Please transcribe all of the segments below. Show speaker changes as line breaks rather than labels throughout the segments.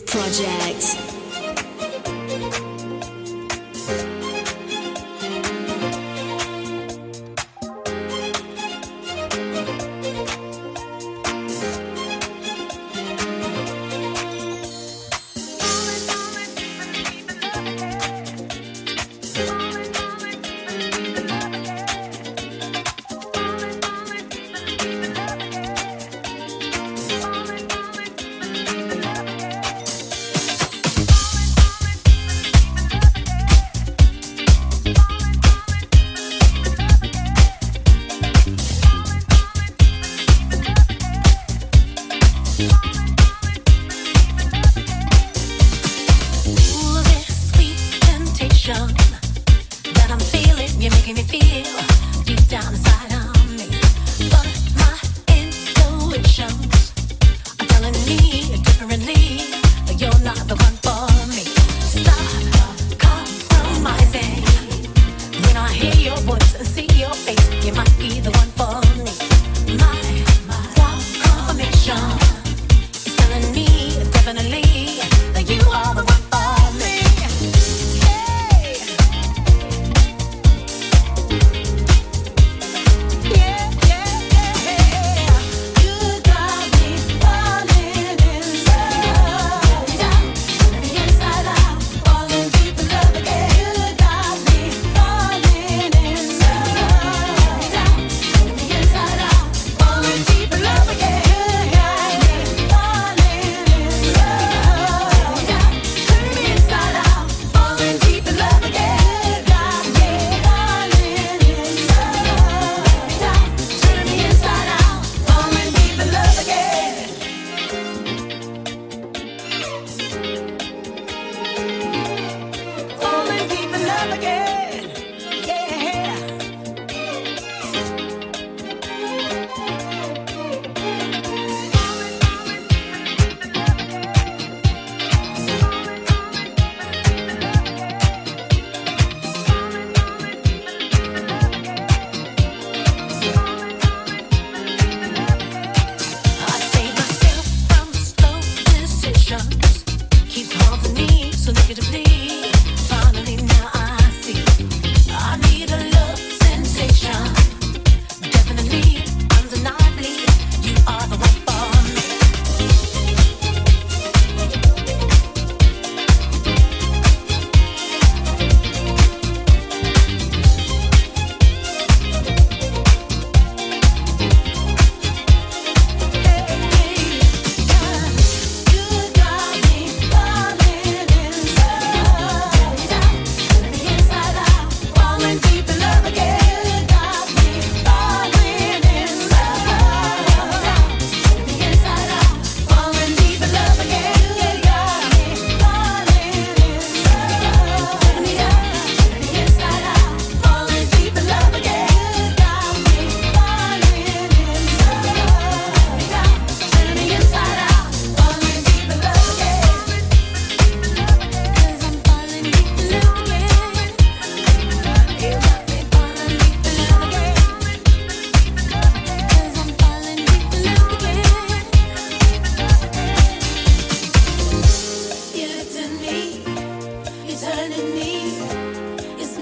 Project.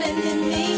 in me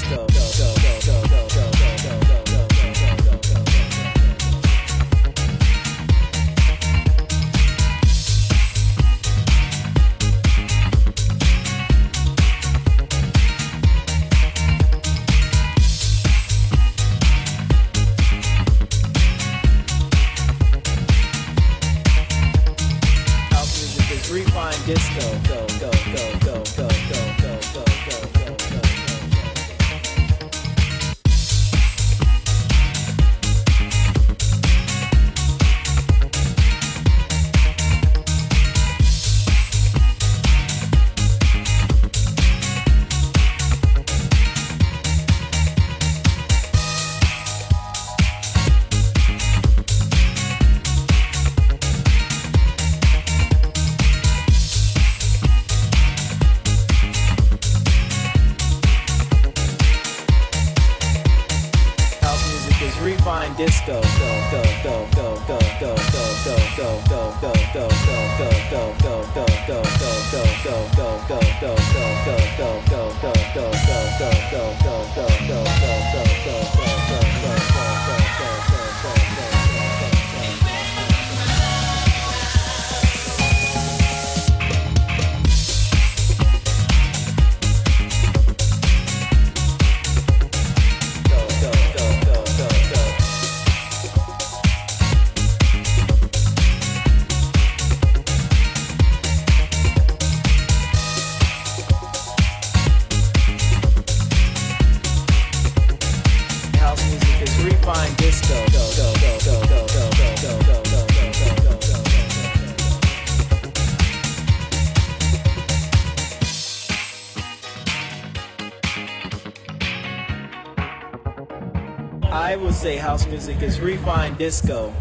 Cisco. I would say house music is refined disco.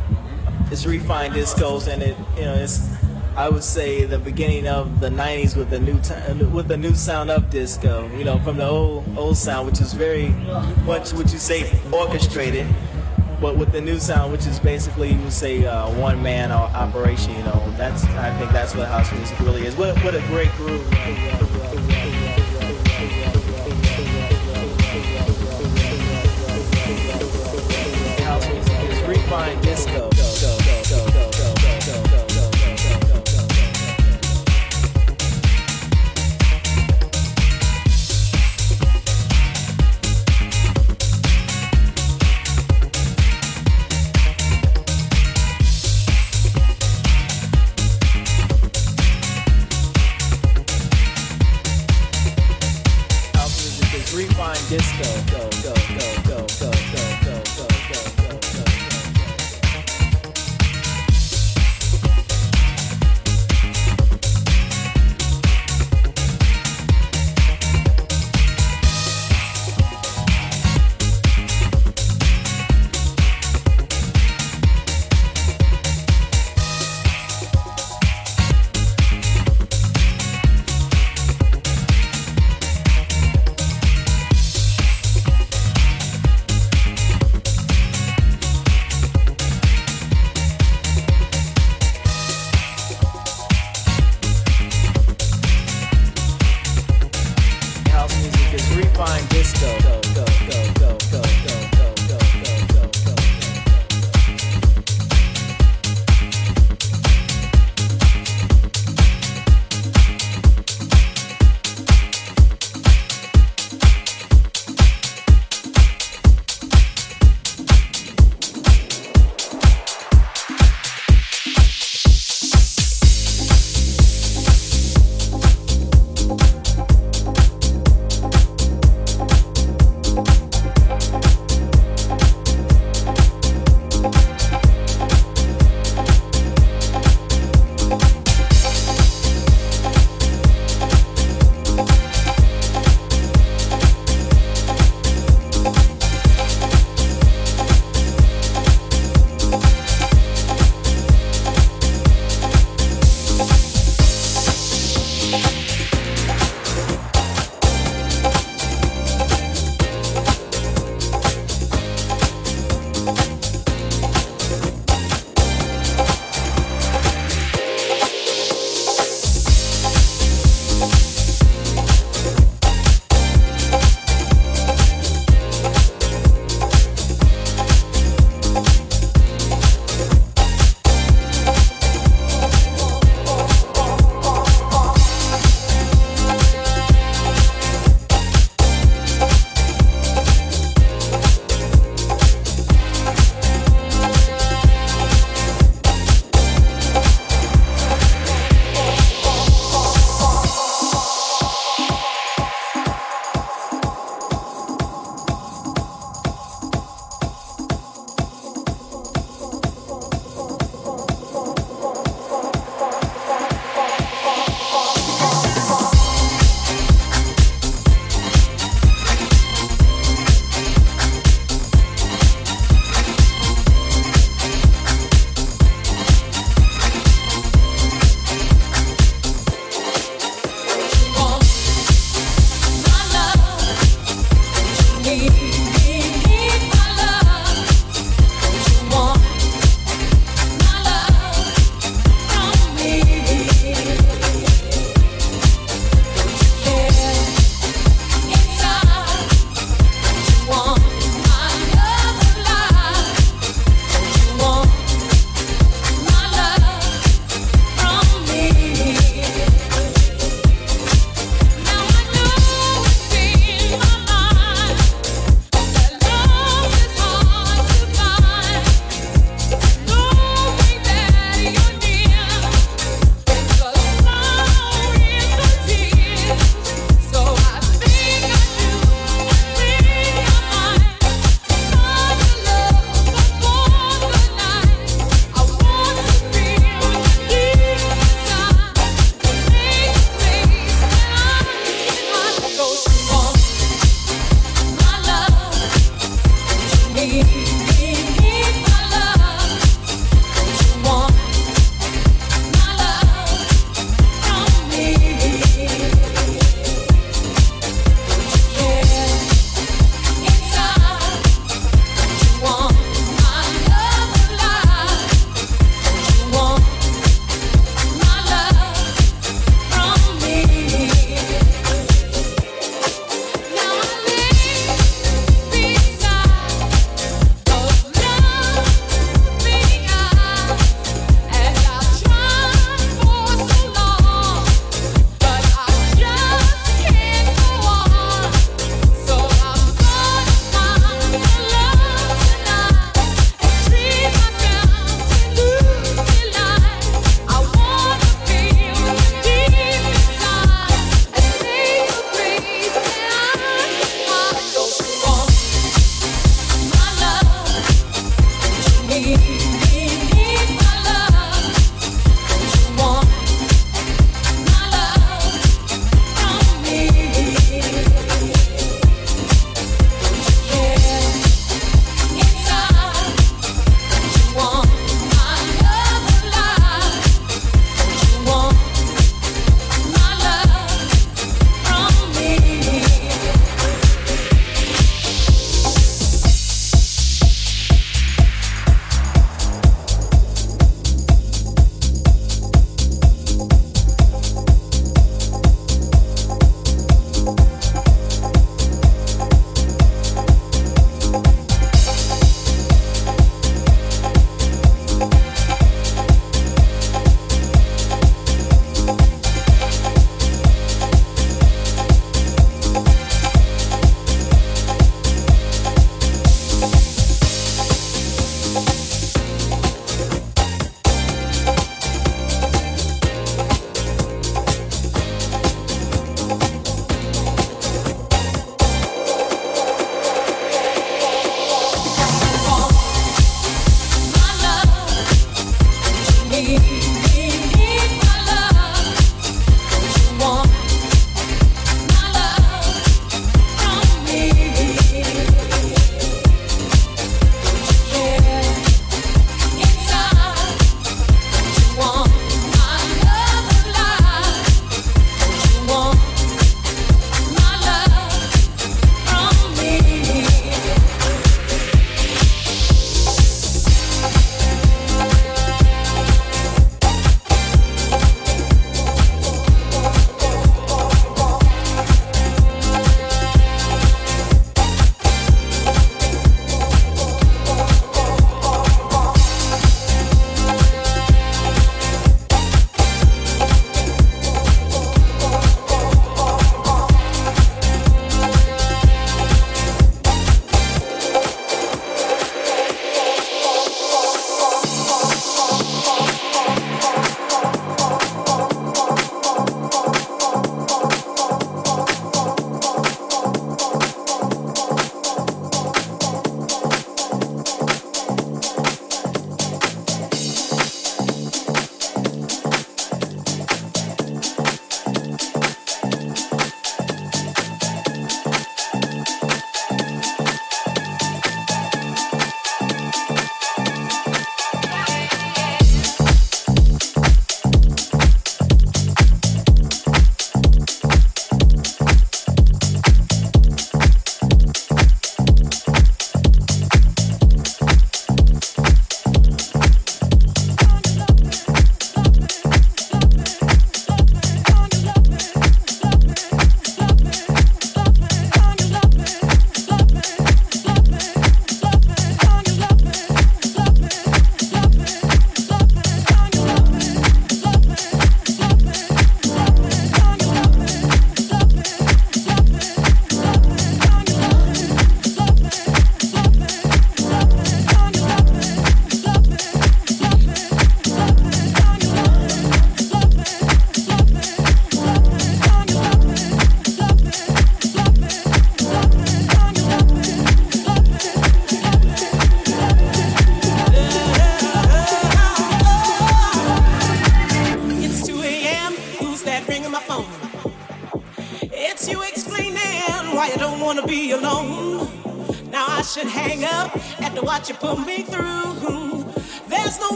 It's refined discos, and it you know it's I would say the beginning of the '90s with the new t- with the new sound of disco. You know, from the old old sound, which is very much would you say orchestrated, but with the new sound, which is basically you would say uh, one man operation. You know, that's I think that's what house music really is. What what a great groove.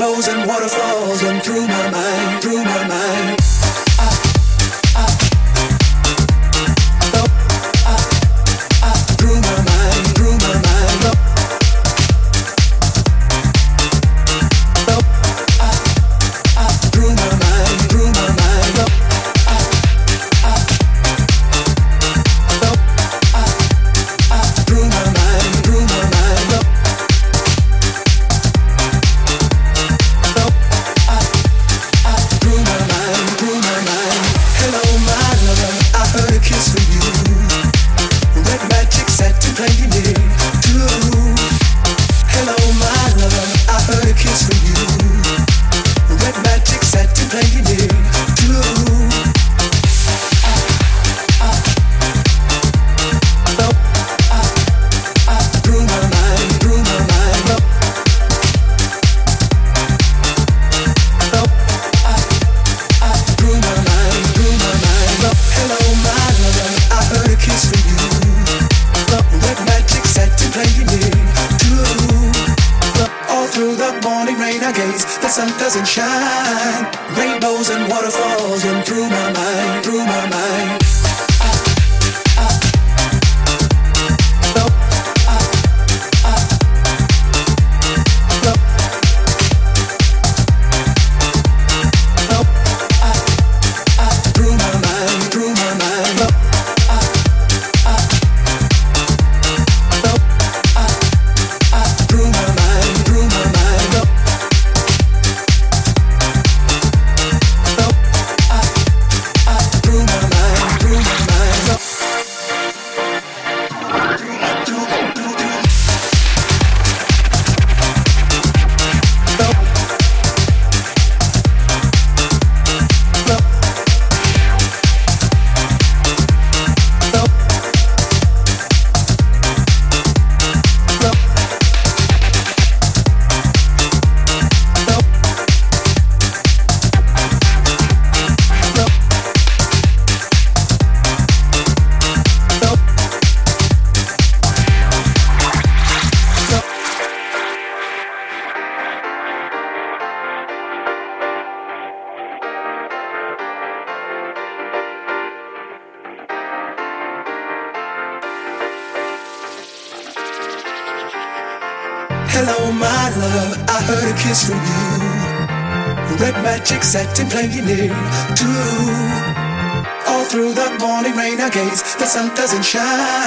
rainbows and waterfalls and you to. All through the morning rain, I gaze, the sun doesn't shine.